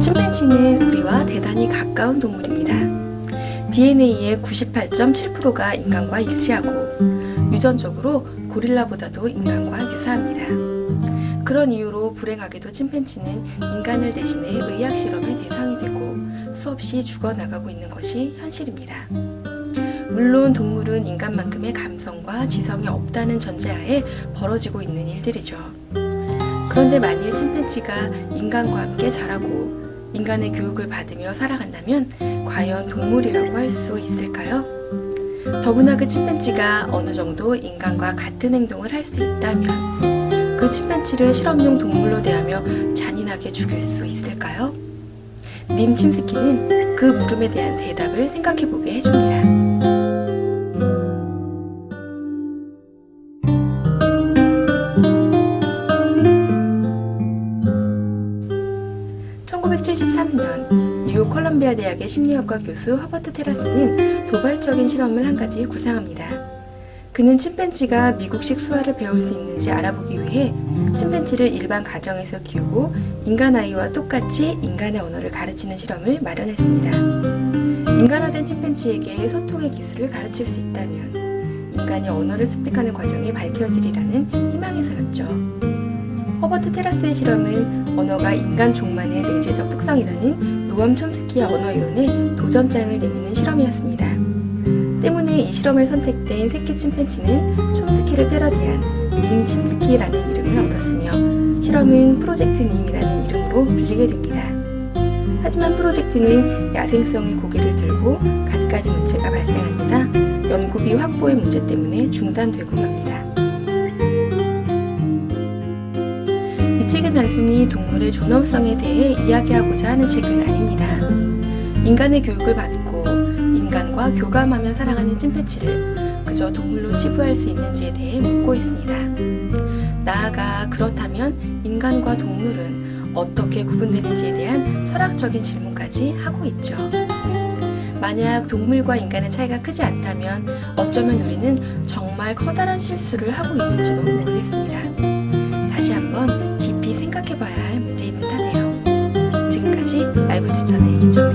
침팬지는 우리와 대단히 가까운 동물입니다. DNA의 98.7%가 인간과 일치하고 유전적으로 고릴라보다도 인간과 유사합니다. 그런 이유로 불행하게도 침팬지는 인간을 대신해 의학 실험의 대상이 되고 수없이 죽어나가고 있는 것이 현실입니다. 물론 동물은 인간만큼의 감성과 지성이 없다는 전제하에 벌어지고 있는 일들이죠. 그런데 만일 침팬지가 인간과 함께 자라고 인간의 교육을 받으며 살아간다면 과연 동물이라고 할 수 있을까요? 더구나 그 침팬지가 어느 정도 인간과 같은 행동을 할 수 있다면 그 침팬지를 실험용 동물로 대하며 잔인하게 죽일 수 있을까요? 님 침스키는 그 물음에 대한 대답을 생각해 보게 해줍니다. 1973년 뉴욕 컬럼비아 대학의 심리학과 교수 허버트 테라스는 도발적인 실험을 한 가지 구상합니다. 그는 침팬지가 미국식 수화를 배울 수 있는지 알아보기 위해 침팬지를 일반 가정에서 키우고 인간 아이와 똑같이 인간의 언어를 가르치는 실험을 마련했습니다. 인간화된 침팬지에게 소통의 기술을 가르칠 수 있다면 인간이 언어를 습득하는 과정이 밝혀지리라는 희망에서였죠. 허버트 테라스의 실험은 언어가 인간 종만의 내재적 특성이라는 노암 촘스키의 언어 이론에 도전장을 내미는 실험이었습니다. 때문에 이 실험에 선택된 새끼 침팬지는 촘스키를 패러디한 님 침스키라는 이름을 얻었으며 실험은 프로젝트 님이라는 이름으로 불리게 됩니다. 하지만 프로젝트는 야생성의 고개를 들고 갖가지 문제가 발생합니다. 연구비 확보의 문제 때문에 중단되고 맙니다. 이 책은 단순히 동물의 존엄성에 대해 이야기하고자 하는 책은 아닙니다. 인간의 교육을 받고 인간과 교감하며 살아가는 찐패치를 그저 동물로 치부할 수 있는지에 대해 묻고 있습니다. 나아가 그렇다면 인간과 동물은 어떻게 구분되는지에 대한 철학적인 질문까지 하고 있죠. 만약 동물과 인간의 차이가 크지 않다면 어쩌면 우리는 정말 커다란 실수를 하고 있는지도 모르겠습니다. 다시 한번 생각해봐야 할 문제인 듯하네요. 지금까지 라이브 추천의 김정